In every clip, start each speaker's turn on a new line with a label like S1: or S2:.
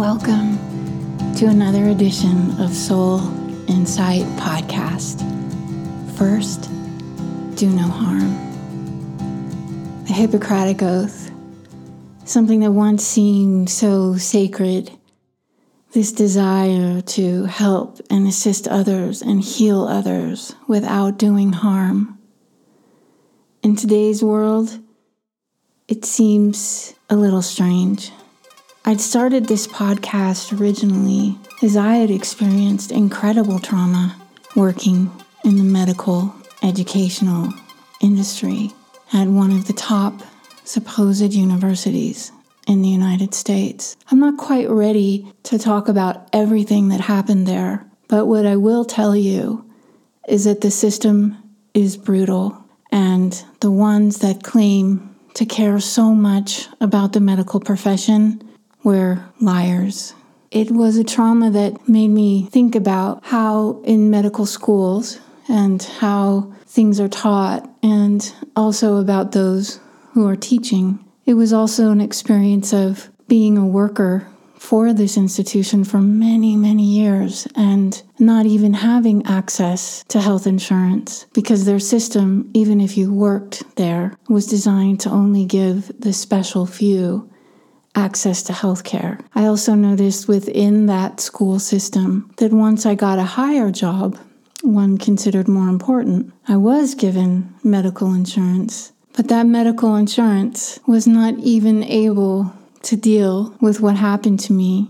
S1: Welcome to another edition of Soul Insight Podcast. First, do no harm. The Hippocratic Oath, something that once seemed so sacred, this desire to help and assist others and heal others without doing harm. In today's world, it seems a little strange. I'd started this podcast originally as I had experienced incredible trauma working in the medical educational industry at one of the top supposed universities in the United States. I'm not quite ready to talk about everything that happened there, but what I will tell you is that the system is brutal, and the ones that claim to care so much about the medical profession were liars. It was a trauma that made me think about how in medical schools and how things are taught, and also about those who are teaching. It was also an experience of being a worker for this institution for many, many years and not even having access to health insurance because their system, even if you worked there, was designed to only give the special few access to health care. I also noticed within that school system that once I got a higher job, one considered more important, I was given medical insurance. But that medical insurance was not even able to deal with what happened to me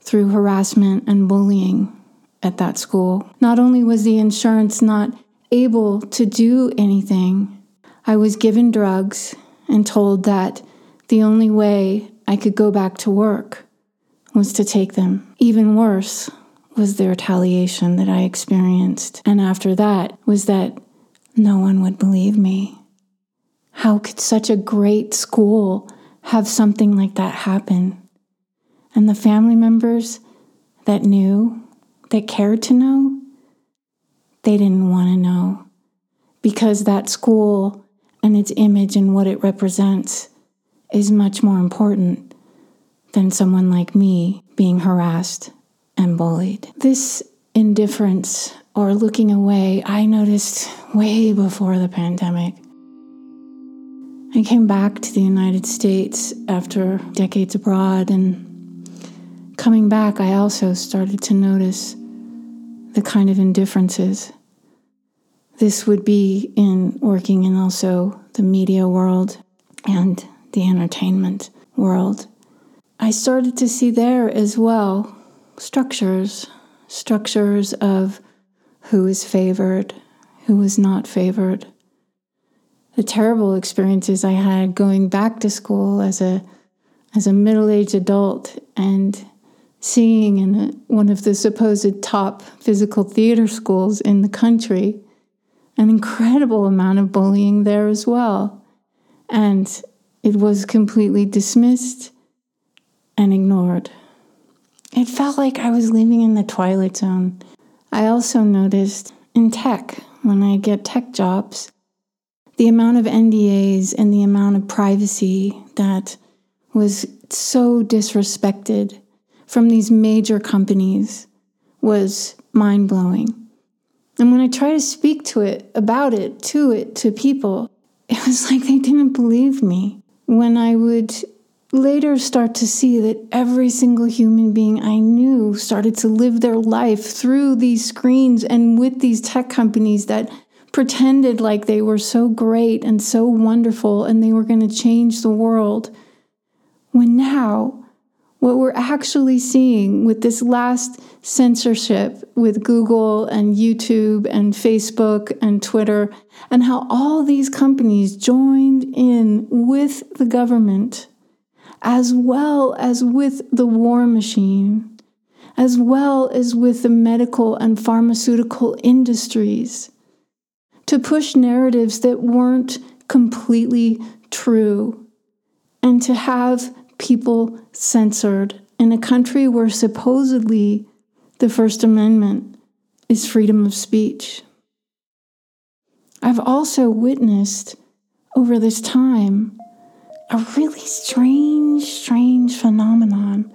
S1: through harassment and bullying at that school. Not only was the insurance not able to do anything, I was given drugs and told that the only way I could go back to work was to take them. Even worse was the retaliation that I experienced. And after that was that no one would believe me. How could such a great school have something like that happen? And the family members that knew, that cared to know, they didn't want to know because that school and its image and what it represents is much more important than someone like me being harassed and bullied. This indifference or looking away, I noticed way before the pandemic. I came back to the United States after decades abroad, and coming back, I also started to notice the kind of indifferences. This would be in working in also the media world and the entertainment world. I started to see there as well structures, structures of who is favored, who is not favored. The terrible experiences I had going back to school as a as a middle-aged adult and seeing in one of the supposed top physical theater schools in the country an incredible amount of bullying there as well. And it was completely dismissed and ignored. It felt like I was living in the twilight zone. I also noticed in tech, when I get tech jobs, the amount of NDAs and the amount of privacy that was so disrespected from these major companies was mind blowing. And when I try to speak to it, about it, to it, to people, it was like they didn't believe me when I would later start to see that every single human being I knew started to live their life through these screens and with these tech companies that pretended like they were so great and so wonderful and they were going to change the world. When now, what we're actually seeing with this last censorship with Google and YouTube and Facebook and Twitter, and how all these companies joined in with the government, as well as with the war machine, as well as with the medical and pharmaceutical industries, to push narratives that weren't completely true, and to have people censored in a country where supposedly the First Amendment is freedom of speech. I've also witnessed over this time a really strange, strange phenomenon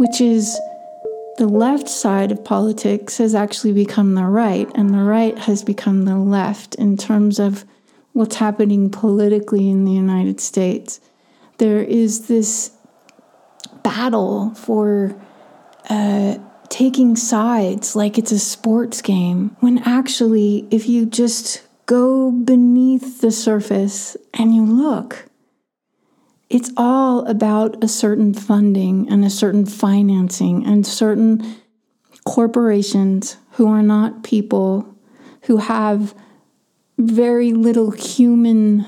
S1: which is the left side of politics has actually become the right, and the right has become the left in terms of what's happening politically in the United States. There is this battle for uh, taking sides like it's a sports game, when actually, if you just go beneath the surface and you look, it's all about a certain funding and a certain financing and certain corporations who are not people who have very little human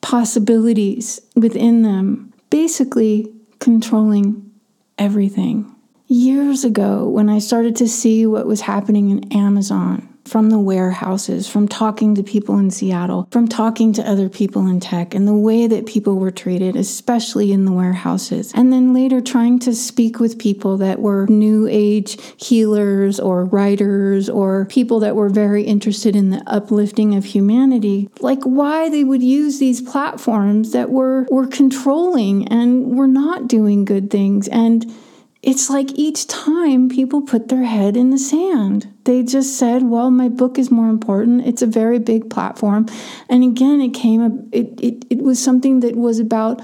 S1: possibilities within them, basically controlling everything. Years ago, when I started to see what was happening in Amazon, from the warehouses, from talking to people in Seattle, from talking to other people in tech, and the way that people were treated, especially in the warehouses. And then later trying to speak with people that were new age healers or writers or people that were very interested in the uplifting of humanity, like why they would use these platforms that were, were controlling and were not doing good things. And it's like each time people put their head in the sand. They just said, well, my book is more important. It's a very big platform. And again, it came, it, it, it was something that was about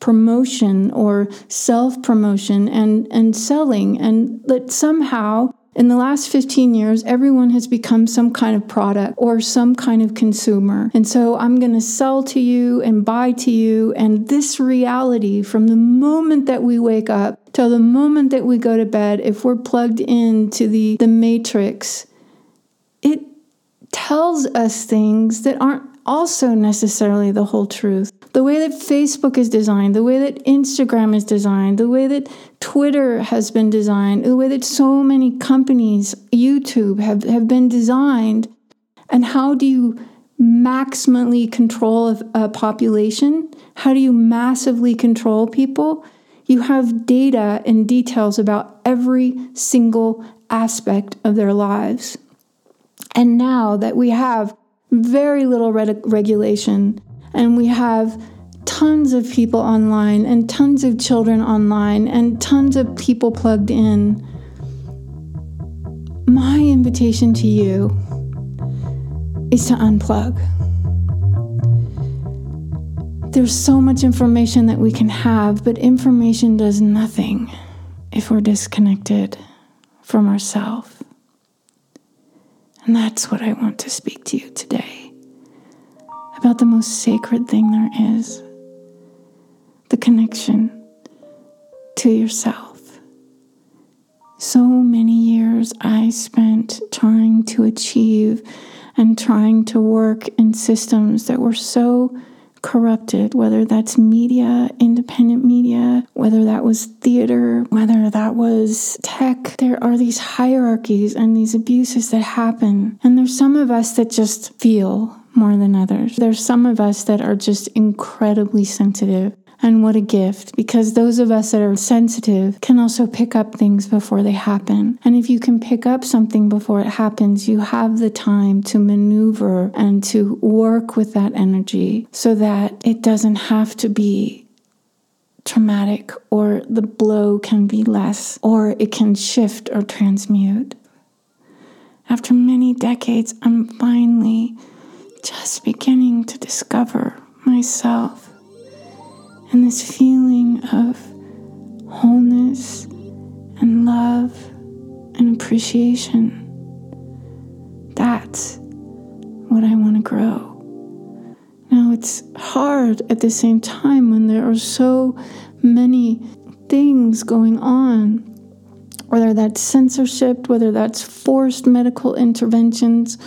S1: promotion or self promotion and, and selling. And that somehow in the last 15 years, everyone has become some kind of product or some kind of consumer. And so I'm going to sell to you and buy to you. And this reality, from the moment that we wake up till the moment that we go to bed, if we're plugged into the, the matrix, it tells us things that aren't also necessarily the whole truth. The way that Facebook is designed, the way that Instagram is designed, the way that Twitter has been designed, the way that so many companies, YouTube, have, have been designed. And how do you maximally control a population? How do you massively control people? You have data and details about every single aspect of their lives. And now that we have very little regulation, and we have tons of people online, and tons of children online, and tons of people plugged in. My invitation to you is to unplug. There's so much information that we can have, but information does nothing if we're disconnected from ourselves. And that's what I want to speak to you today about the most sacred thing there is the connection to yourself. So many years I spent trying to achieve and trying to work in systems that were so corrupted, whether that's media, independent media, whether that was theater, whether that was tech. There are these hierarchies and these abuses that happen. And there's some of us that just feel more than others. There's some of us that are just incredibly sensitive. And what a gift, because those of us that are sensitive can also pick up things before they happen. And if you can pick up something before it happens, you have the time to maneuver and to work with that energy so that it doesn't have to be traumatic or the blow can be less or it can shift or transmute. After many decades, I'm finally just beginning to discover myself and this feeling of wholeness and love and appreciation. That's what I want to grow. Now, it's hard at the same time when there are so many things going on, whether that's censorship, whether that's forced medical interventions,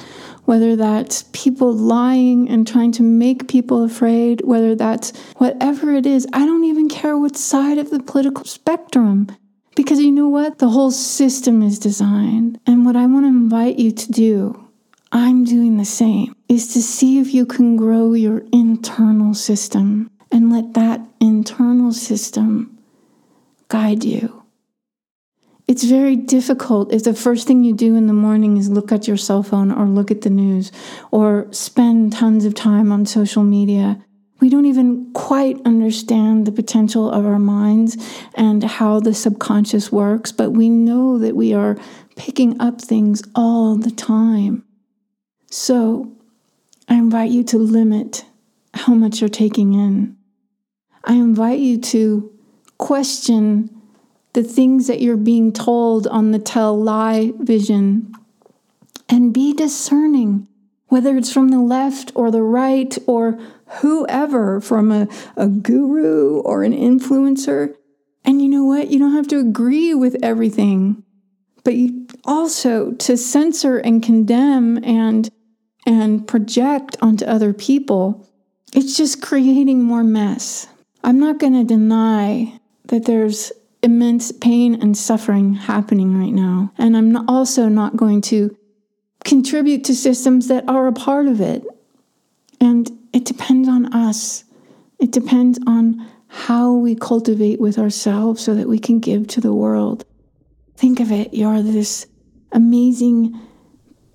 S1: whether that's people lying and trying to make people afraid, whether that's whatever it is. I don't even care what side of the political spectrum. Because you know what? The whole system is designed. And what I want to invite you to do, I'm doing the same, is to see if you can grow your internal system and let that internal system guide you. It's very difficult if the first thing you do in the morning is look at your cell phone or look at the news or spend tons of time on social media We don't even quite understand the potential of our minds and how the subconscious works, but we know that we are picking up things all the time. So I invite you to limit how much you're taking in. I invite you to question the things that you're being told on the tell lie vision and be discerning, whether it's from the left or the right or whoever, from a, a guru or an influencer. And you know what? You don't have to agree with everything, but you also to censor and condemn and and project onto other people, it's just creating more mess. I'm not going to deny that there's immense pain and suffering happening right now. And I'm also not going to contribute to systems that are a part of it. And it depends on us. It depends on how we cultivate with ourselves so that we can give to the world. Think of it, you're this amazing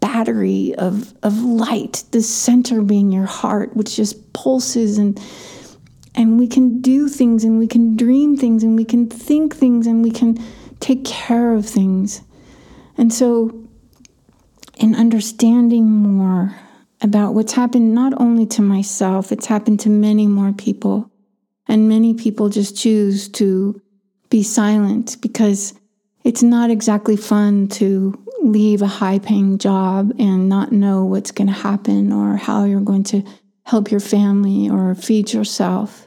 S1: battery of, of light, the center being your heart, which just pulses and and we can do things and we can dream things and we can think things and we can take care of things. And so, in understanding more about what's happened not only to myself, it's happened to many more people. And many people just choose to be silent because it's not exactly fun to leave a high paying job and not know what's going to happen or how you're going to help your family or feed yourself.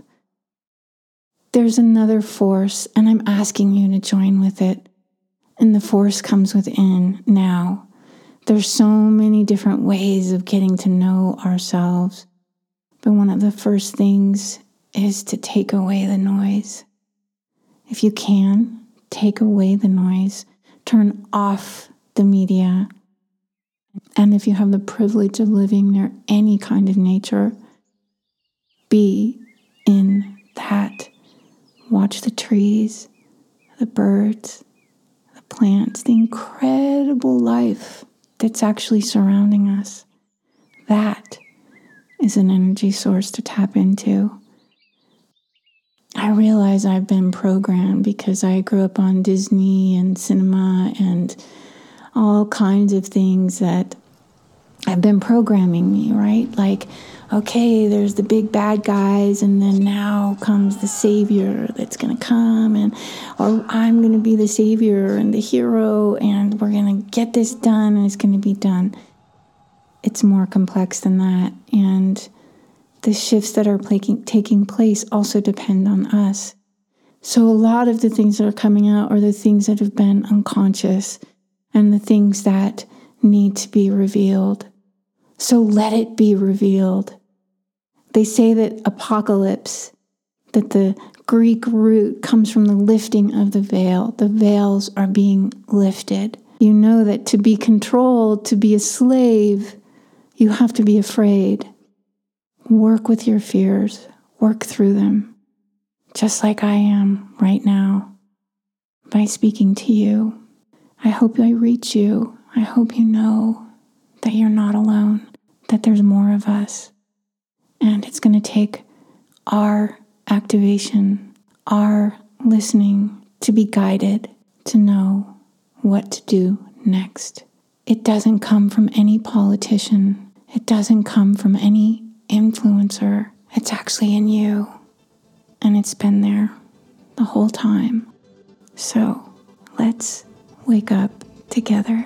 S1: There's another force, and I'm asking you to join with it. And the force comes within now. There's so many different ways of getting to know ourselves. But one of the first things is to take away the noise. If you can, take away the noise, turn off the media. And if you have the privilege of living near any kind of nature, be in that. Watch the trees, the birds, the plants, the incredible life that's actually surrounding us. That is an energy source to tap into. I realize I've been programmed because I grew up on Disney and cinema and all kinds of things that have been programming me, right? Like, okay, there's the big bad guys, and then now comes the savior that's going to come, and or I'm going to be the savior and the hero, and we're going to get this done, and it's going to be done. It's more complex than that, and the shifts that are taking place also depend on us. So, a lot of the things that are coming out are the things that have been unconscious and the things that need to be revealed. So, let it be revealed. They say that apocalypse, that the Greek root comes from the lifting of the veil. The veils are being lifted. You know that to be controlled, to be a slave, you have to be afraid. Work with your fears, work through them, just like I am right now by speaking to you. I hope I reach you. I hope you know that you're not alone, that there's more of us. And it's going to take our activation, our listening to be guided to know what to do next. It doesn't come from any politician, it doesn't come from any influencer. It's actually in you, and it's been there the whole time. So let's wake up together.